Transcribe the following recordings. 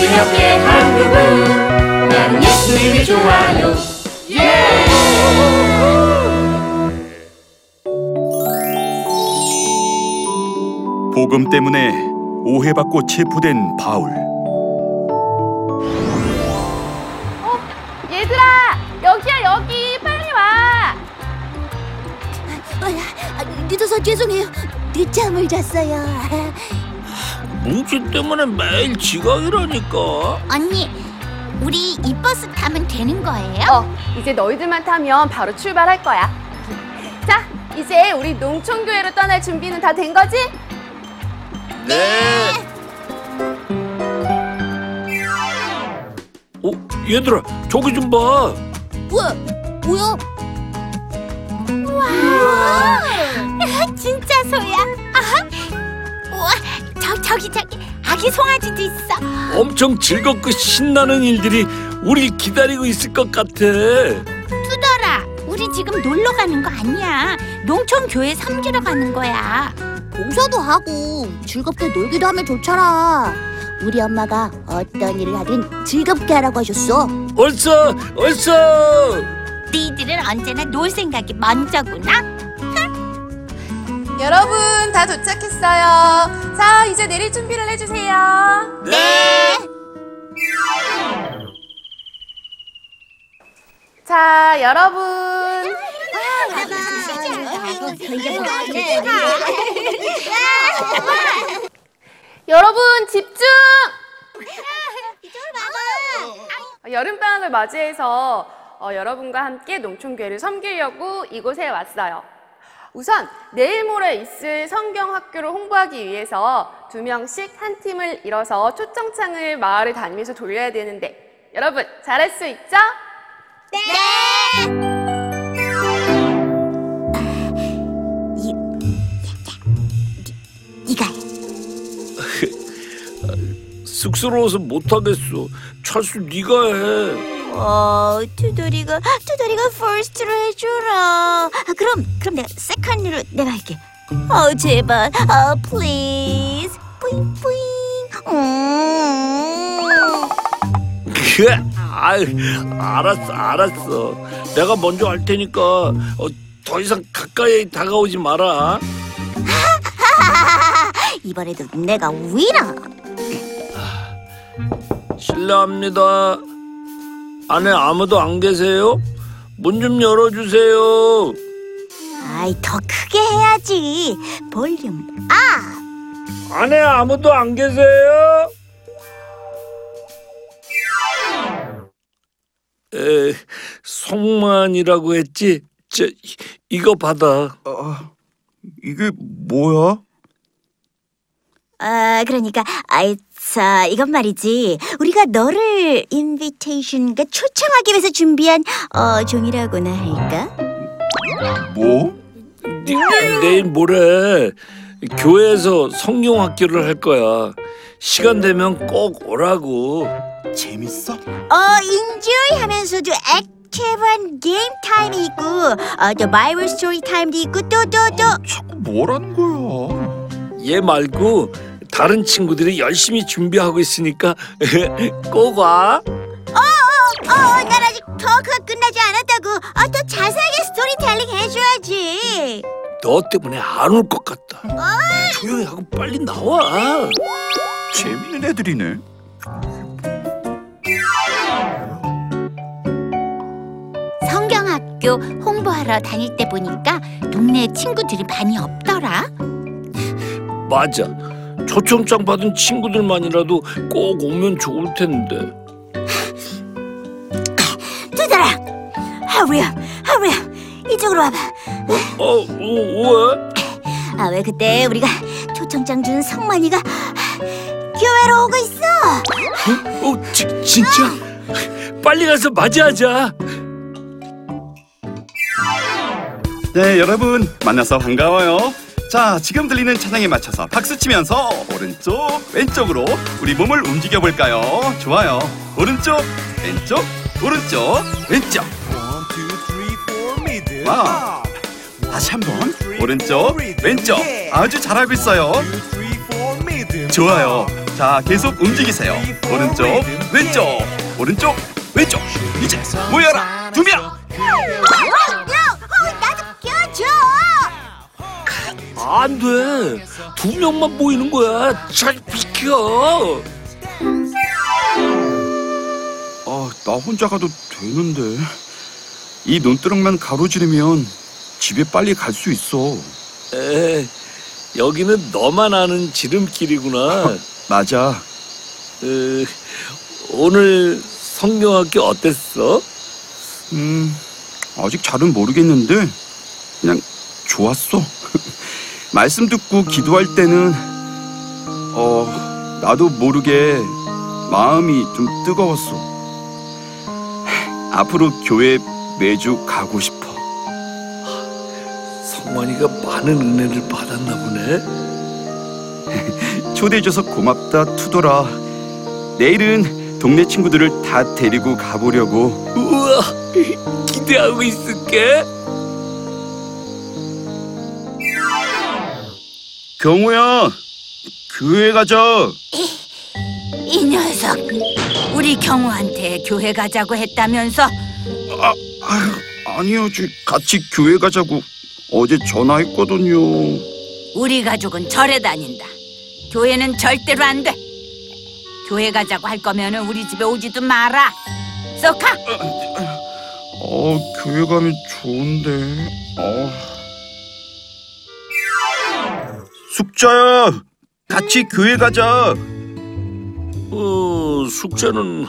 기억해 한국은 나는 예수님이 좋아요 예! 복음 때문에 오해받고 체포된 바울. 얘들아 여기야 여기 빨리 와 아, 늦어서 죄송해요. 늦잠을 잤어요. 뭉치 때문에 매일 지각이라니까. 언니, 우리 이 버스 타면 되는 거예요? 어 이제 너희들만 타면 바로 출발할 거야 자 이제 우리 농촌교회로 떠날 준비는 다 된 거지? 네. 어, 얘들아, 저기 좀 봐. 뭐야? 뭐야? 와, 진짜 소야. 저 저기 저기 아기 송아지도 있어. 엄청 즐겁고 신나는 일들이 우리 기다리고 있을 것 같아. 투덜아, 우리 지금 놀러 가는 거 아니야. 농촌 교회 섬기러 가는 거야. 봉사도 하고 즐겁게 놀기도 하면 좋잖아. 우리 엄마가 어떤 일을 하든 즐겁게 하라고 하셨어. 얼써, 얼써. 너희들은 언제나 놀 생각이 먼저구나. 여러분 다 도착했어요 자 이제 내릴 준비를 해주세요 네. 자 여러분 여러분 집중 어, 여름방학을 맞이해서 어, 여러분과 함께 농촌교회를 섬기려고 이곳에 왔어요. 우선 내일 모레 있을 성경학교를 홍보하기 위해서 두 명씩 한 팀을 이뤄서 초청장을 마을을 다니면서 돌려야 되는데 여러분 잘할 수 있죠? 네가 쑥스러워서 못하겠어. 철수 네가 해. 어, 투덜이가 투덜이가 first로 해줘라. 아, 그럼 그럼 내가 second로 내가 할게. 어, 제발, 어, please, 뿌잉 뿌잉. 음. 아유, 알았어, 알았어. 내가 먼저 할 테니까 어, 더 이상 가까이 다가오지 마라. 이번에도 내가 위너. 실례합니다. 안에 아무도 안 계세요? 문 좀 열어주세요. 아이, 더 크게 해야지. 볼륨. 아, 안에 아무도 안 계세요? 에, 송만이라고 했지? 저, 이- 이거 받아. 아, 이게 뭐야? 아, 그러니까, 아이, 자, 이건 말이지. 우리가 너를 인비테이션, 그 초청하기 위해서 준비한, 어, 종이라고나 할까? 뭐? 네, 내일 모레 교회에서 성경 학교를 할 거야. 시간 되면 꼭 오라고. 재밌어? 어, enjoy 하면서도 active한 game time이 있고, 어, 또 Bible story time도 있고, 또, 또, 또. 자꾸 뭐라는 거야? 얘 말고 다른 친구들이 열심히 준비하고 있으니까 꼭 와. 어, 난 아직 talk가 끝나지 않았다고. 어, 더 자세하게 스토리텔링 해줘야지. 너 때문에 안 올 것 같다. 조용히 하고 빨리 나와. 재밌는 애들이네. 성경학교 홍보하러 다닐 때 보니까 동네 친구들이 많이 없더라. 맞아. 초청장 받은 친구들만이라도 꼭 오면 좋을 텐데. 두들아, 하루야, 하루야, 이쪽으로 와봐. 어, 어, 왜? 아, 왜 그때 우리가 초청장 준 성만이가 교회로 오고 있어? 어, 지, 진짜? 빨리 가서 맞이하자. 네, 여러분 만나서 반가워요. 자, 지금 들리는 찬양에 맞춰서 박수 치면서 오른쪽, 왼쪽으로 우리 몸을 움직여 볼까요? 좋아요. 오른쪽, 왼쪽, 오른쪽, 왼쪽. Wow. 다시 한번 오른쪽, 왼쪽. 아주 잘하고 있어요. 좋아요. 자, 계속 움직이세요. 오른쪽, 왼쪽, 오른쪽, 왼쪽. 이제 모여라. 두 명. 안 돼. 두 명만 보이는 거야. 잘 비켜. 아, 나 혼자 가도 되는데. 이 논두렁만 가로지르면 집에 빨리 갈 수 있어. 에, 여기는 너만 아는 지름길이구나. 맞아. 에, 오늘 성경학교 어땠어? 음, 아직 잘은 모르겠는데 그냥 좋았어. 말씀 듣고 기도할 때는 어, 나도 모르게 마음이 좀 뜨거웠어. 앞으로 교회 매주 가고 싶어. 성만이가 많은 은혜를 받았나 보네. 초대해줘서 고맙다, 투돌아. 내일은 동네 친구들을 다 데리고 가보려고. 우와, 기대하고 있을게. 경호야, 교회 가자. 이 녀석 우리 경우한테 교회 가자고 했다면서 아유, 아니요, 저 같이 교회 가자고 어제 전화했거든요. 우리 가족은 절에 다닌다. 교회는 절대로 안 돼. 교회 가자고 할 거면 은 우리 집에 오지도 마라. 쏘카. 어, 교회 가면 좋은데. 어. 숙자야, 같이 교회 가자. 어, 숙제는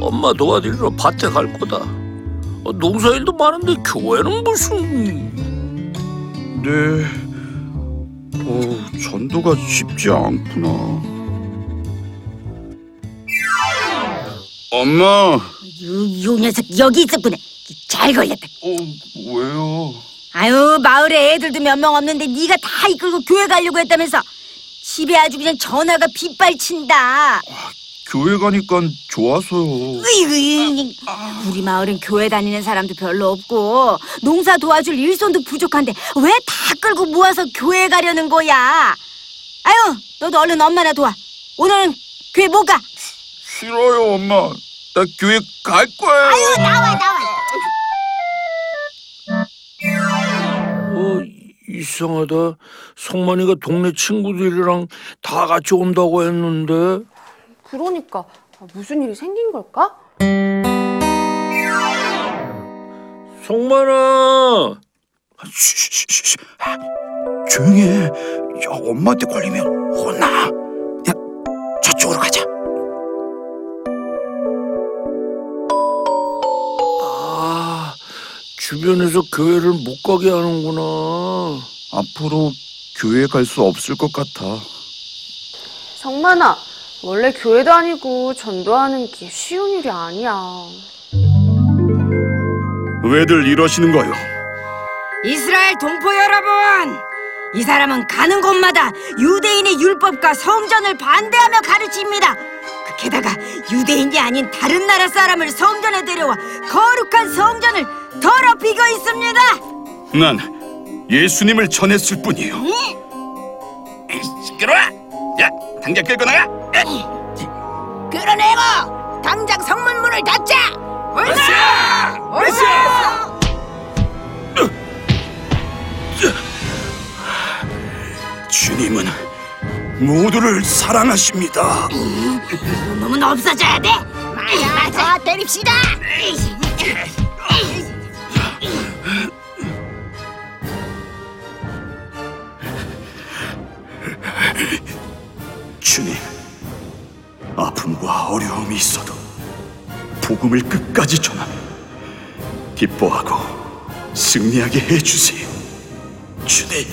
엄마 도와드리러 밭에 갈 거다. 어, 농사일도 많은데 교회는 무슨? 네. 어, 전도가 쉽지 않구나. 엄마, 어, 요, 요 녀석 여기 있었구나. 잘 걸렸다. 왜요? 아유 마을에 애들도 몇 명 없는데 네가 다 이끌고 교회 가려고 했다면서 집에 아주 그냥 전화가 빗발친다. 교회 가니까 좋아서요. 으이구, 우리 마을은 교회 다니는 사람도 별로 없고 농사 도와줄 일손도 부족한데 왜 다 끌고 모아서 교회 가려는 거야? 아유, 너도 얼른 엄마나 도와. 오늘은 교회 못 가. 싫어요, 엄마. 나 교회 갈 거예요. 아유, 나와 나와. 이상하다. 성만이가 동네 친구들이랑 다 같이 온다고 했는데. 그러니까 아, 무슨 일이 생긴 걸까? 성만아. 쉬쉬쉬쉬. 조용히 해. 야, 엄마한테 걸리면 혼나. 야, 저쪽으로 가자. 아, 주변에서 교회를 못 가게 하는구나. 앞으로 교회 갈 수 없을 것 같아. 성만아, 원래 교회 다니고 전도하는 게 쉬운 일이 아니야. 왜들 이러시는 거요? 이스라엘 동포 여러분! 이 사람은 가는 곳마다 유대인의 율법과 성전을 반대하며 가르칩니다. 게다가 유대인이 아닌 다른 나라 사람을 성전에 데려와 거룩한 성전을 더럽히고 있습니다. 난 예수님을 전했을 뿐이에요. 시끄러워! 야, 당장 끌고 나가! 그러네요. 당장 성문문을 닫자. 얼싸! 얼싸! 주님은 모두를 사랑하십니다. 놈은 없어져야 돼. 맞아, 맞아. 때립시다. 주님, 아픔과 어려움이 있어도 복음을 끝까지 전하며 기뻐하고 승리하게 해주세요. 주님.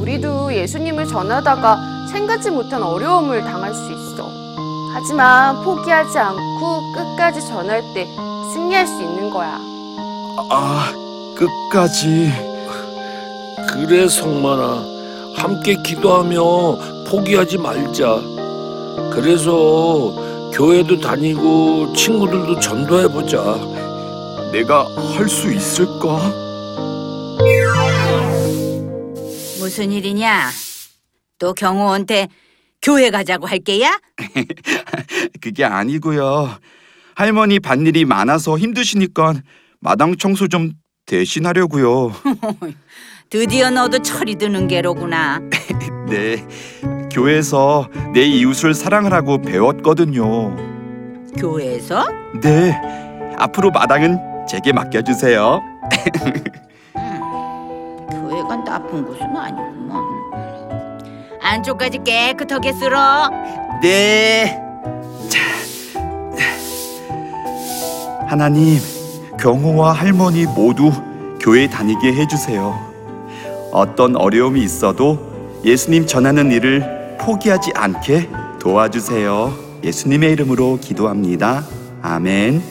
우리도 예수님을 전하다가 생각지 못한 어려움을 당할 수 있어. 하지만 포기하지 않고 끝까지 전할 때 승리할 수 있는 거야. 아, 끝까지. 그래, 성만아. 함께 기도하며 포기하지 말자. 그래서 교회도 다니고 친구들도 전도해 보자. 내가 할 수 있을까? 무슨 일이냐? 또 경호원한테 교회 가자고 할 게야? 그게 아니고요. 할머니 밭일이 많아서 힘드시니까 마당 청소 좀 대신하려고요. 드디어 너도 철이 드는 게로구나. 네. 교회에서 내 이웃을 사랑하라고 배웠거든요. 교회에서? 네. 앞으로 마당은 제게 맡겨주세요. 교회가 나쁜 곳은 아니구먼. 안쪽까지 깨끗하게 쓸어. 네. 자. 하나님, 경호와 할머니 모두 교회 다니게 해주세요. 어떤 어려움이 있어도 예수님 전하는 일을 포기하지 않게 도와주세요. 예수님의 이름으로 기도합니다. 아멘.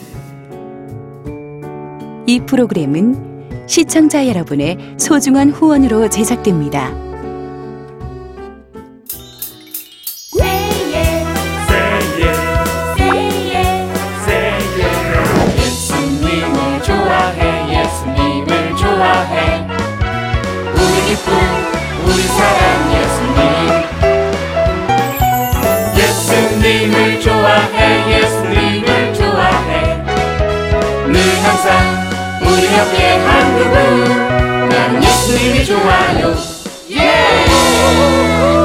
이 프로그램은 시청자 여러분의 소중한 후원으로 제작됩니다. 우리 옆에 한 그분 나는 예수님이 좋아요. 예